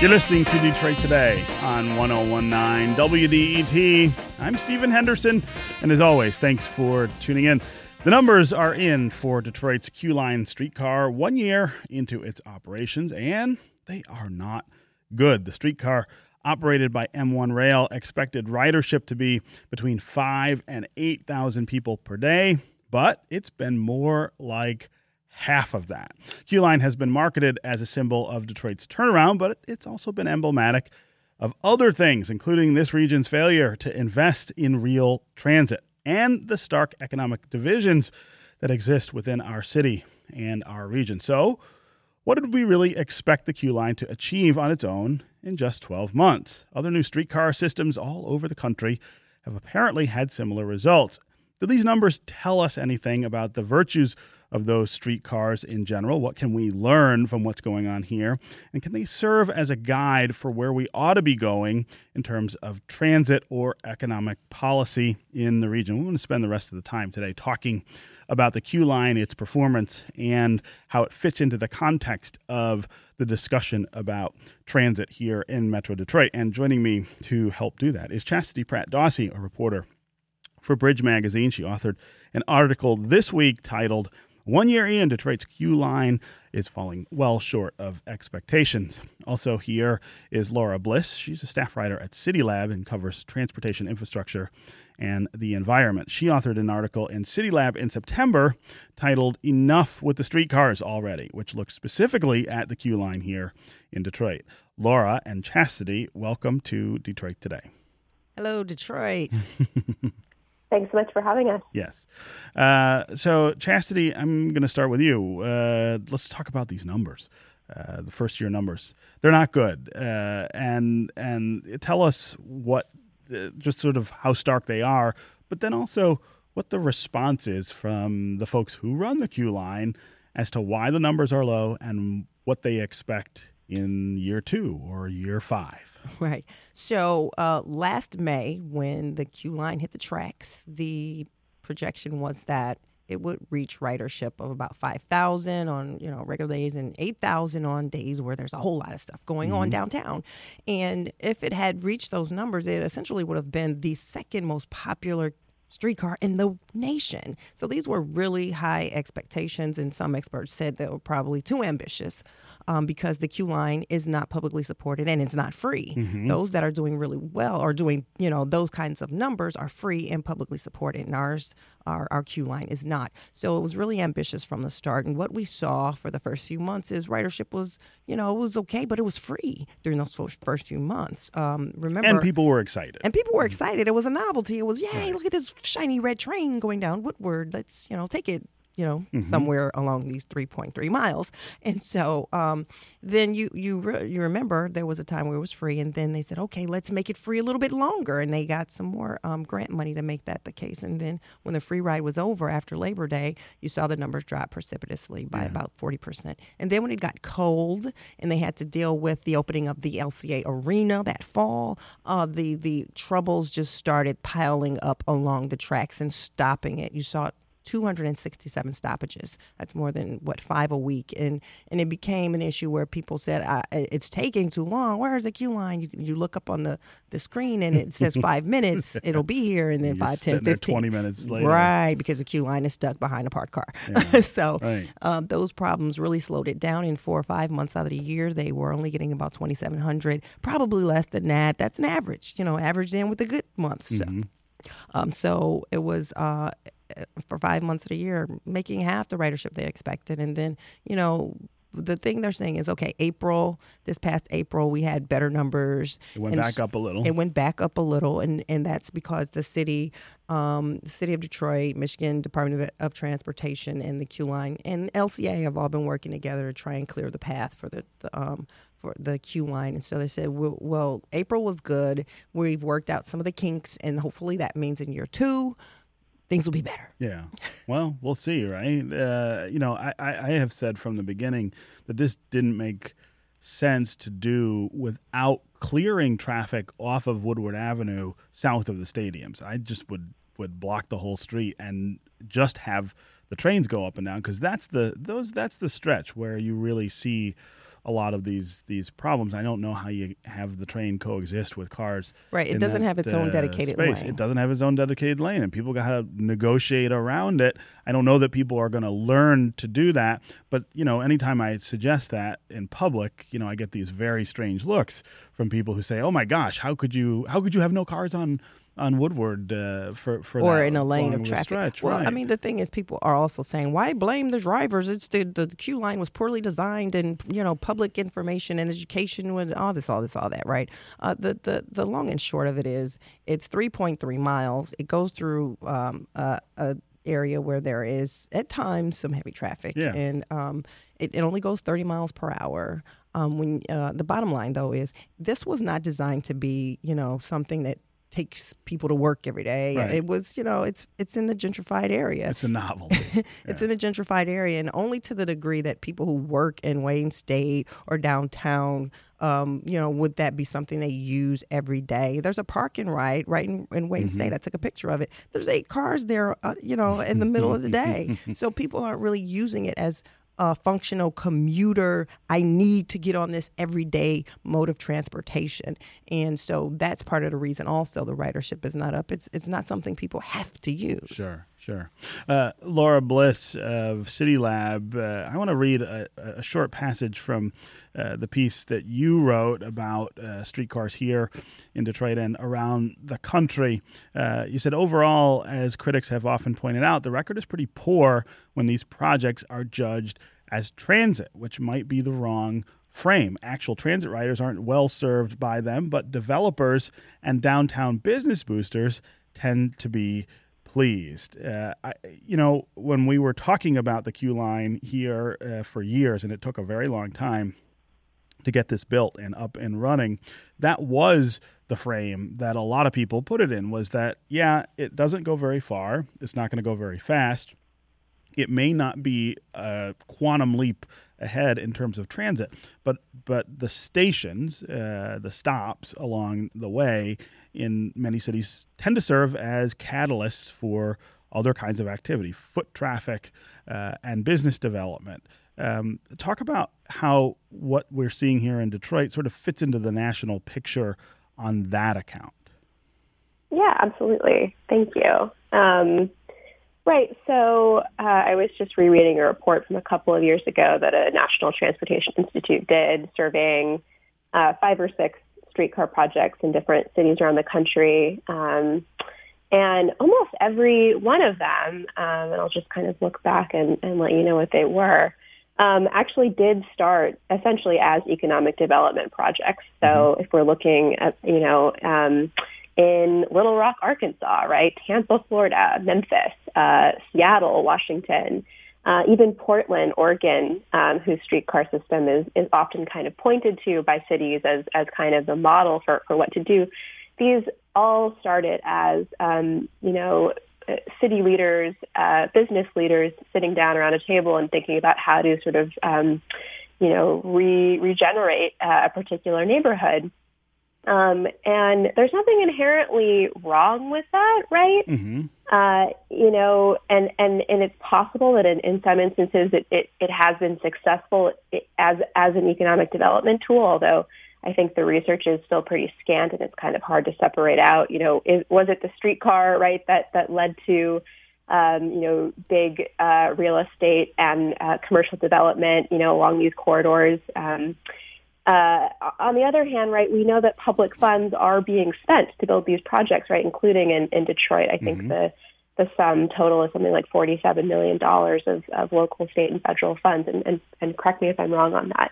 You're listening to Detroit Today on 1019 WDET. I'm Stephen Henderson, and as always, thanks for tuning in. The numbers are in for Detroit's Q Line streetcar one year into its operations, and they are not good. The streetcar operated by M1 Rail expected ridership to be between 5 and 8,000 people per day, but it's been more like half of that. Q Line has been marketed as a symbol of Detroit's turnaround, but it's also been emblematic of other things, including this region's failure to invest in real transit and the stark economic divisions that exist within our city and our region. So, what did we really expect the Q Line to achieve on its own in just 12 months? Other new streetcar systems all over the country have apparently had similar results. Do these numbers tell us anything about the virtues of those streetcars in general? What can we learn from what's going on here? And can they serve as a guide for where we ought to be going in terms of transit or economic policy in the region? We want to spend the rest of the time today talking about the Q line, its performance, and how it fits into the context of the discussion about transit here in Metro Detroit. And joining me to help do that is Chastity Pratt Dawsey, a reporter for Bridge Magazine. She authored an article this week titled one year in, Detroit's Q line is falling well short of expectations. Also, here is Laura Bliss. She's a staff writer at City Lab and covers transportation infrastructure and the environment. She authored an article in City Lab in September titled Enough with the Streetcars Already, which looks specifically at the Q line here in Detroit. Laura and Chastity, welcome to Detroit Today. Hello, Detroit. Thanks so much for having us. Yes. Uh, so, Chastity, I'm going to start with you. Uh, let's talk about these numbers. Uh, the first year numbers they're not good uh, and and tell us what uh, just sort of how stark they are but then also what the response is from the folks who run the Q line as to why the numbers are low and what they expect in year two or year five Right. So uh, last May, when the Q line hit the tracks, the projection was that it would reach ridership of about 5,000 on, you know, regular days and 8,000 on days where there's a whole lot of stuff going mm-hmm. on downtown. And if it had reached those numbers, it essentially would have been the second most popular streetcar in the nation. So these were really high expectations, and some experts said they were probably too ambitious um, because the Q line is not publicly supported and it's not free. Mm-hmm. Those that are doing really well are doing, you know, those kinds of numbers are free and publicly supported, and ours, our, our Q line is not. So it was really ambitious from the start. And what we saw for the first few months is ridership was, you know, it was okay, but it was free during those first few months. Um, remember, and people were excited. And people were excited. It was a novelty. It was, yay, right. look at this shiny red train going down Woodward. Let's, you know, take it you know, mm-hmm. somewhere along these 3.3 miles. And so um, then you you re- you remember there was a time where it was free, and then they said, okay, let's make it free a little bit longer, and they got some more um, grant money to make that the case. And then when the free ride was over after Labor Day, you saw the numbers drop precipitously by yeah. about 40 percent. And then when it got cold, and they had to deal with the opening of the LCA Arena that fall, uh, the the troubles just started piling up along the tracks and stopping it. You saw 267 stoppages. That's more than what five a week, and and it became an issue where people said it's taking too long. Where is the Q line? You you look up on the the screen and it says five minutes. It'll be here, and then You're five, 10, 15. 20 minutes later. Right, because the Q line is stuck behind a parked car. Yeah, so right. um, those problems really slowed it down. In four or five months out of the year, they were only getting about 2,700, probably less than that. That's an average, you know, average in with the good months. Mm-hmm. Um, so it was uh, for five months of the year, making half the ridership they expected. And then, you know, the thing they're saying is okay, April, this past April, we had better numbers. It went back up a little. It went back up a little, and, and that's because the city, um, the city of Detroit, Michigan Department of, of, Transportation, and the Q Line and LCA have all been working together to try and clear the path for the, the um, for the Q line. And so they said, well, well, April was good. We've worked out some of the kinks, and hopefully that means in year two, things will be better. Yeah. Well, we'll see, right? Uh, you know, I, I have said from the beginning that this didn't make sense to do without clearing traffic off of Woodward Avenue south of the stadiums. I just would would block the whole street and just have the trains go up and down because that's the those that's the stretch where you really see a lot of these these problems. I don't know how you have the train coexist with cars. Right. It doesn't that, have its own uh, dedicated space. lane. It doesn't have its own dedicated lane, and people got to negotiate around it. I don't know that people are going to learn to do that, but you know, anytime I suggest that in public, you know, I get these very strange looks from people who say, "Oh my gosh, how could you? How could you have no cars on?" On Woodward uh, for for or that in a lane of traffic. stretch, well, right? I mean, the thing is, people are also saying, "Why blame the drivers? It's the the Q line was poorly designed, and you know, public information and education with all this, all this, all that." Right? Uh, the the the long and short of it is, it's three point three miles. It goes through um, a, a area where there is at times some heavy traffic, Yeah. and um, it, it only goes thirty miles per hour. Um, when uh, the bottom line though is this was not designed to be you know something that takes people to work every day. Right. It was you know it's it's in the gentrified area. it's a novelty. It's in a gentrified area, and only to the degree that people who work in Wayne State or downtown, um, you know, would that be something they use every day? There's a parking right right in, in Wayne State. I took a picture of it. There's eight cars there, uh, you know, in the middle of the day. So people aren't really using it as a functional commuter. I need to get on this everyday mode of transportation, and so that's part of the reason. Also, the ridership is not up. It's it's not something people have to use. Sure, sure. Uh, Laura Bliss of City Lab. Uh, I want to read a, a short passage from uh, the piece that you wrote about uh, streetcars here in Detroit and around the country. Uh, you said, overall, as critics have often pointed out, the record is pretty poor when these projects are judged as transit, which might be the wrong frame. Actual transit riders aren't well served by them, but developers and downtown business boosters tend to be pleased. Uh, I, you know, when we were talking about the Q line here uh, for years, and it took a very long time to get this built and up and running, that was the frame that a lot of people put it in. Was that yeah, it doesn't go very far. It's not going to go very fast. It may not be a quantum leap ahead in terms of transit, but but the stations, uh, the stops along the way in many cities tend to serve as catalysts for other kinds of activity, foot traffic, uh, and business development. Um, talk about how what we're seeing here in Detroit sort of fits into the national picture on that account. Yeah, absolutely. Thank you. Um, right. So uh, I was just rereading a report from a couple of years ago that a National Transportation Institute did surveying uh, five or six streetcar projects in different cities around the country. Um, and almost every one of them, um, and I'll just kind of look back and, and let you know what they were, um, actually did start essentially as economic development projects. So if we're looking at, you know, um, in Little Rock, Arkansas, right, Tampa, Florida, Memphis, uh, Seattle, Washington, uh, even Portland, Oregon, um, whose streetcar system is, is often kind of pointed to by cities as, as kind of the model for, for what to do. These all started as, um, you know, uh, city leaders, uh, business leaders sitting down around a table and thinking about how to sort of, um, you know, re- regenerate uh, a particular neighborhood. Um, and there's nothing inherently wrong with that, right? Mm-hmm. Uh, you know, and, and, and it's possible that in, in some instances it, it, it has been successful as, as an economic development tool, although I think the research is still pretty scant and it's kind of hard to separate out, you know, is, was it the streetcar, right, that, that led to, um, you know, big uh, real estate and uh, commercial development, you know, along these corridors. Um, uh, on the other hand, right, we know that public funds are being spent to build these projects, right, including in, in Detroit. I think Mhm. the the sum total is something like $47 million of, of local, state, and federal funds. And, and, and correct me if I'm wrong on that.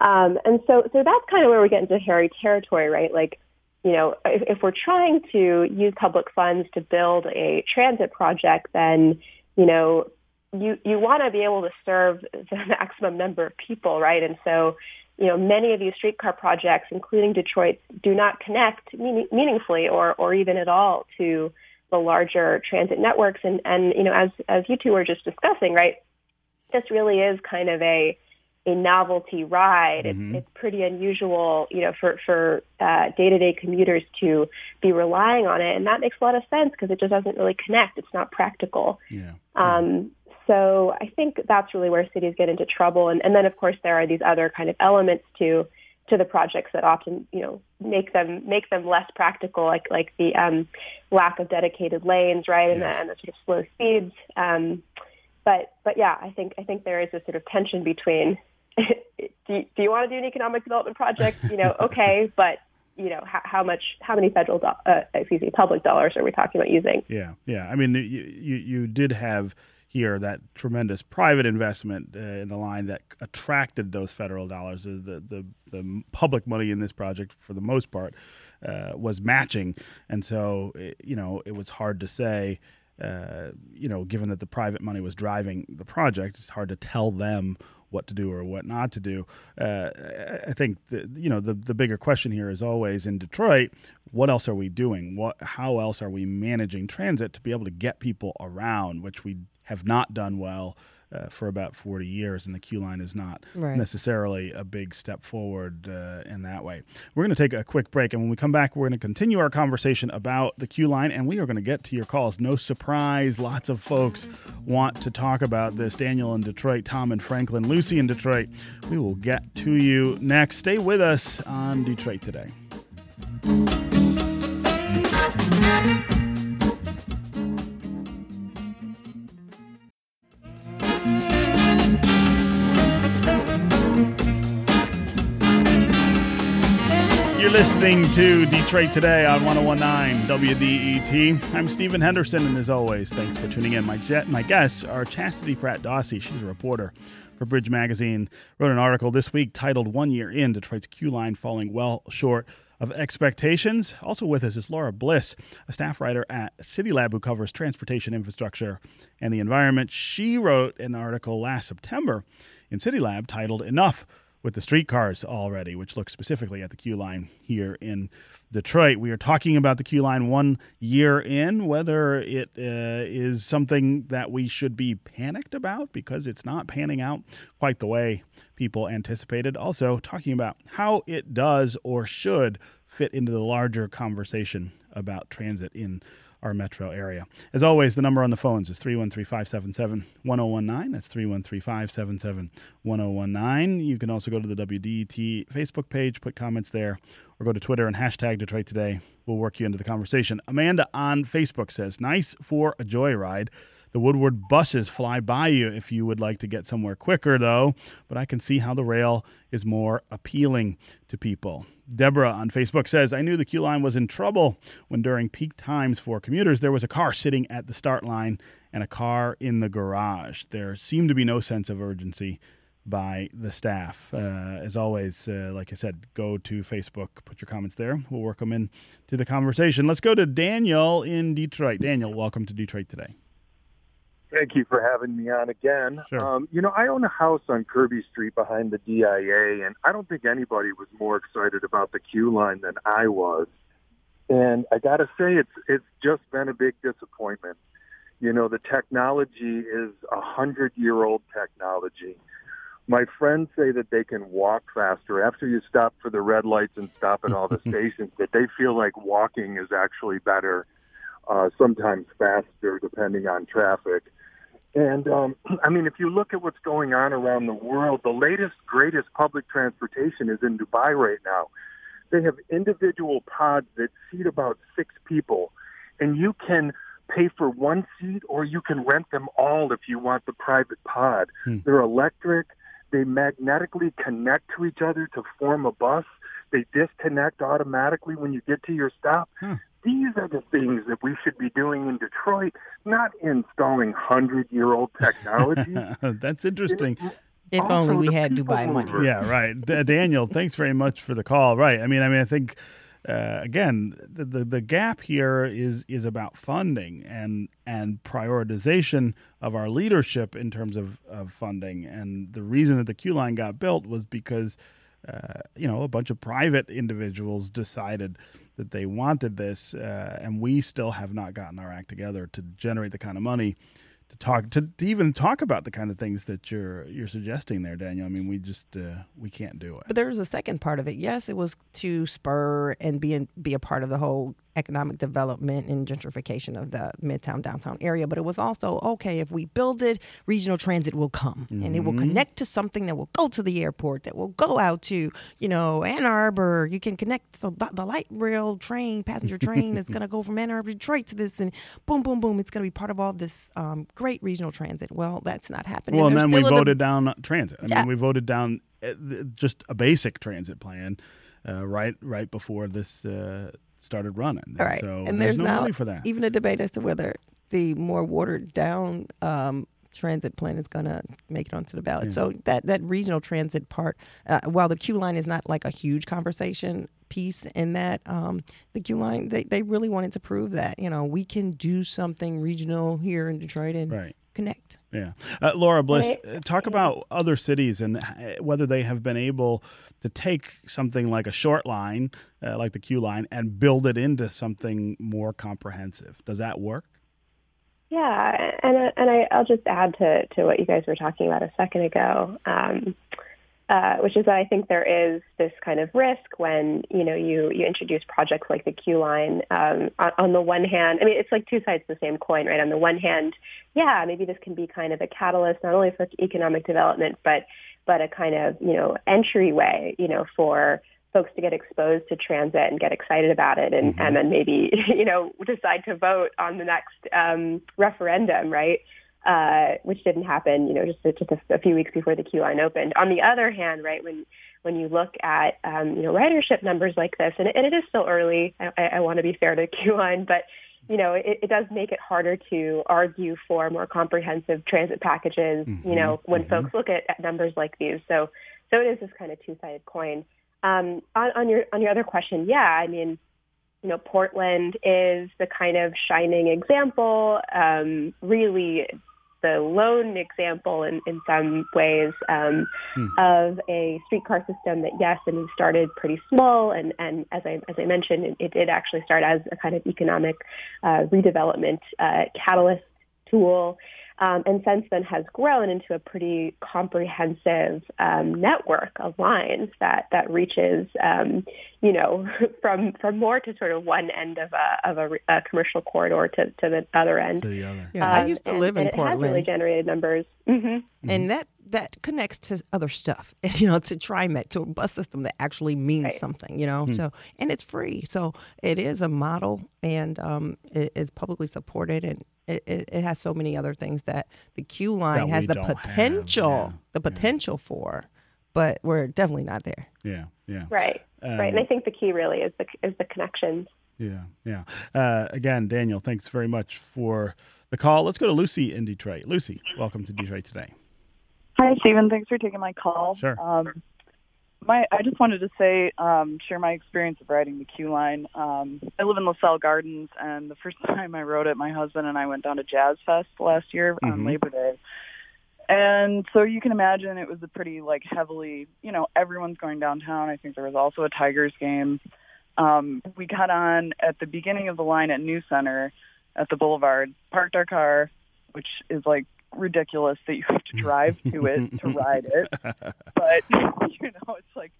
Um, and so, so that's kind of where we get into hairy territory, right? Like, you know, if, if we're trying to use public funds to build a transit project, then, you know, you, you want to be able to serve the maximum number of people, right? And so, you know, many of these streetcar projects, including Detroit's, do not connect meaning, meaningfully or, or even at all to the larger transit networks. And, and, you know, as, as you two were just discussing, right, this really is kind of a, a novelty ride. Mhm. It's, it's pretty unusual, you know, for, for uh, day-to-day commuters to be relying on it. And that makes a lot of sense because it just doesn't really connect. It's not practical. Yeah. Um, so I think that's really where cities get into trouble. And, and then, of course, there are these other kind of elements to to the projects that often, you know, make them make them less practical, like like the um, lack of dedicated lanes, right, and, yes. the, and the sort of slow speeds. Um, but but yeah, I think I think there is a sort of tension between do, you, do you want to do an economic development project? You know, okay, but you know how, how much how many federal do- uh, excuse me public dollars are we talking about using yeah yeah i mean you you, you did have here that tremendous private investment uh, in the line that attracted those federal dollars. The, the, the public money in this project, for the most part, uh, was matching. And so, it, you know, it was hard to say, uh, you know, given that the private money was driving the project, it's hard to tell them what to do or what not to do. Uh, I think the, you know the the bigger question here is always in Detroit. What else are we doing? What how else are we managing transit to be able to get people around, which we have not done well uh, for about 40 years, and the Q line is not right. necessarily a big step forward uh, in that way. We're going to take a quick break, and when we come back, we're going to continue our conversation about the Q line, and we are going to get to your calls. No surprise, lots of folks want to talk about this. Daniel in Detroit, Tom in Franklin, Lucy in Detroit. We will get to you next. Stay with us on Detroit Today. Listening to Detroit Today on 1019 WDET. I'm Stephen Henderson, and as always, thanks for tuning in. My, jet, my guests are Chastity Pratt Dawsey. She's a reporter for Bridge Magazine. Wrote an article this week titled One Year In Detroit's Q Line Falling Well Short of Expectations. Also with us is Laura Bliss, a staff writer at CityLab who covers transportation infrastructure and the environment. She wrote an article last September in CityLab titled Enough with the streetcars already, which looks specifically at the Q line here in Detroit. We are talking about the Q line one year in, whether it uh, is something that we should be panicked about because it's not panning out quite the way people anticipated. Also, talking about how it does or should fit into the larger conversation about transit in our metro area. As always, the number on the phones is 313 577 1019. That's 313 577 1019. You can also go to the WDET Facebook page, put comments there, or go to Twitter and hashtag Detroit Today. We'll work you into the conversation. Amanda on Facebook says, Nice for a joyride. The Woodward buses fly by you if you would like to get somewhere quicker, though, but I can see how the rail is more appealing to people. Deborah on Facebook says, I knew the Q line was in trouble when during peak times for commuters there was a car sitting at the start line and a car in the garage. There seemed to be no sense of urgency by the staff. Uh, as always, uh, like I said, go to Facebook, put your comments there. We'll work them in to the conversation. Let's go to Daniel in Detroit. Daniel, welcome to Detroit today. Thank you for having me on again. Sure. Um, you know, I own a house on Kirby Street behind the DIA, and I don't think anybody was more excited about the Q line than I was. And I got to say, it's it's just been a big disappointment. You know, the technology is a hundred year old technology. My friends say that they can walk faster after you stop for the red lights and stop at all the stations. That they feel like walking is actually better, uh, sometimes faster, depending on traffic. And um, I mean, if you look at what's going on around the world, the latest, greatest public transportation is in Dubai right now. They have individual pods that seat about six people, and you can pay for one seat or you can rent them all if you want the private pod. Hmm. They're electric. They magnetically connect to each other to form a bus. They disconnect automatically when you get to your stop. Huh these are the things that we should be doing in Detroit, not installing hundred-year-old technology. That's interesting. It, if only we had Dubai money. Yeah, right. D- Daniel, thanks very much for the call. Right. I mean, I mean, I think uh, again, the, the, the gap here is is about funding and and prioritization of our leadership in terms of, of funding. And the reason that the Q line got built was because uh, you know, a bunch of private individuals decided that they wanted this, uh, and we still have not gotten our act together to generate the kind of money to talk to, to even talk about the kind of things that you're you're suggesting there, Daniel. I mean, we just uh, we can't do it. But there was a second part of it. Yes, it was to spur and be in, be a part of the whole economic development and gentrification of the midtown downtown area, but it was also okay if we build it, regional transit will come mm-hmm. and it will mm-hmm. connect to something that will go to the airport, that will go out to you know Ann Arbor. You can connect the, the light rail train, passenger train that's going to go from Ann Arbor to Detroit to this, and boom, boom, boom, it's going to be part of all this um, great regional transit. Well, that's not happening. Well, and, and then we voted down transit. I yeah. mean, we voted down uh, just a basic transit plan uh, right right before this uh, started running. All right, so and there's, there's no now money for that. even a debate as to whether the more watered down um, transit plan is going to make it onto the ballot. Yeah. So that that regional transit part, uh, while the Q line is not like a huge conversation piece in that, um, the Q line they, they really wanted to prove that you know we can do something regional here in Detroit and right. Connect. Yeah. Uh, Laura Bliss, uh, talk about other cities and uh, whether they have been able to take something like a short line, uh, like the Q line, and build it into something more comprehensive. Does that work? Yeah, and and I, I'll just add to, to what you guys were talking about a second ago. Um, uh, which is that I think there is this kind of risk when you know you you introduce projects like the Q line. Um, on, on, the one hand, I mean it's like two sides of the same coin, right? On the one hand, yeah, maybe this can be kind of a catalyst not only for economic development, but but a kind of you know entryway, you know, for folks to get exposed to transit and get excited about it, and mm-hmm. and then maybe you know decide to vote on the next um, referendum, right? Uh, which didn't happen, you know, just just a, a, few weeks before the Q line opened. On the other hand, right, when when you look at um, you know ridership numbers like this, and, and it is still early. I, I want to be fair to Q line, but you know, it, it, does make it harder to argue for more comprehensive transit packages. Mm-hmm, you know, when mm-hmm. folks look at, at numbers like these, so so it is this kind of two-sided coin. Um, on, on your on your other question, yeah, I mean you know, Portland is the kind of shining example, um, really the lone example in, in some ways um, hmm. of a streetcar system that, yes, I mean, started pretty small. And, and as, I, as I mentioned, it, it did actually start as a kind of economic uh, redevelopment uh, catalyst tool um, and since then has grown into a pretty comprehensive um, network of lines that that reaches, um, you know, from from more to sort of one end of a of a, a commercial corridor to, to the other end. To the other. Yeah, I used to live in and Portland. It has really generated numbers. Mm-hmm. Mm-hmm. And that that connects to other stuff, you know, to TriMet, to a bus system that actually means right. something, you know. Mm-hmm. So and it's free, so it is a model and um, it is publicly supported and it, it, it, has so many other things that the Q line has the potential, yeah. the potential yeah. for, but we're definitely not there. Yeah, yeah. Right, um, right. And I think the key really is the is the connections. Yeah, yeah. Uh, again, Daniel, thanks very much for the call. Let's go to Lucy in Detroit. Lucy, welcome to Detroit today. Hi, Stephen. Thanks for taking my call. Sure. Um, my, I just wanted to say, um, share my experience of riding the Q line. Um, I live in LaSalle Gardens, and the first time I rode it, my husband and I went down to Jazz Fest last year mm-hmm. on Labor Day. And so you can imagine it was a pretty like heavily, you know, everyone's going downtown. I think there was also a Tigers game. Um, we got on at the beginning of the line at New Center at the Boulevard, parked our car, which is like ridiculous that you have to drive to it to ride it. But you know, it's like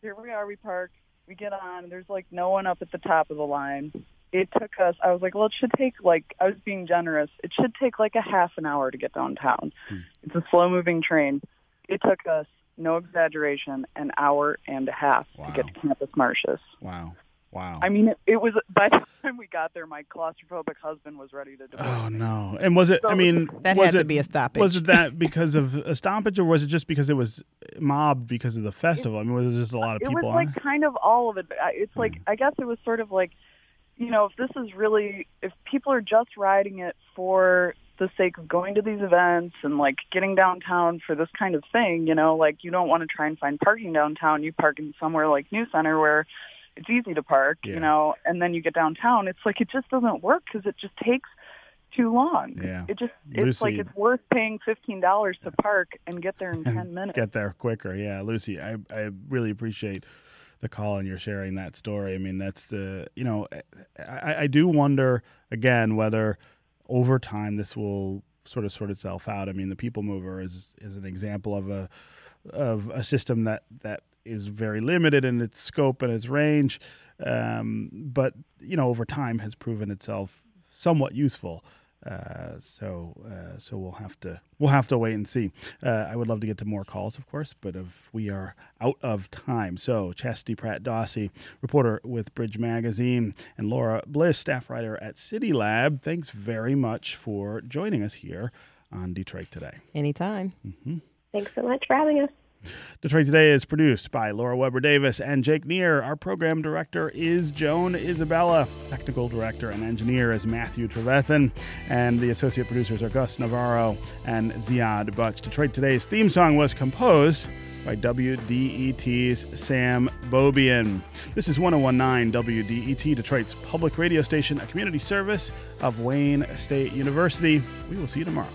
here we are, we park, we get on. There's like no one up at the top of the line. It took us. I was like, well, it should take like I was being generous. It should take like a half an hour to get downtown. Hmm. It's a slow moving train. It took us, no exaggeration, an hour and a half wow. to get to Campus Martius. Wow. Wow. I mean, it, it, was by the time we got there, my claustrophobic husband was ready to divorce. Oh no! And was it? So, I mean, that was had it, to be a stoppage. Was it that because of a stoppage, or was it just because it was mobbed because of the festival? I mean, was it just a lot of people? It was like it? kind of all of it. It's like mm. I guess it was sort of like, you know, if this is really if people are just riding it for the sake of going to these events and like getting downtown for this kind of thing, you know, like you don't want to try and find parking downtown. You park in somewhere like New Center where it's easy to park, yeah. you know, and then you get downtown, it's like it just doesn't work because it just takes too long. Yeah. It just it's Lucy, like it's worth paying fifteen dollars to park and get there in ten minutes. Get there quicker. Yeah, Lucy, I I really appreciate the call and you're sharing that story. I mean, that's the you know, eh, I, I do wonder again whether over time this will sort of sort itself out. I mean, the people mover is is an example of a of a system that that is very limited in its scope and its range, um, but you know over time has proven itself somewhat useful. Uh, so uh, so we'll have to we'll have to wait and see. Uh, I would love to get to more calls, of course, but if we are out of time. So Chastity Pratt Dawsey, reporter with Bridge Magazine, and Laura Bliss, staff writer at City Lab. Thanks very much for joining us here on Detroit Today. Anytime. Mm-hmm. Thanks so much for having us. Detroit Today is produced by Laura Weber Davis and Jake Neher. Our program director is Joan Isabella. Technical director and engineer is Matthew Trevethan. And the associate producers are Gus Navarro and Ziad Butch. Detroit Today's theme song was composed by WDET's Sam Beaubien. This is 1019 WDET, Detroit's public radio station, a community service of Wayne State University. We will see you tomorrow.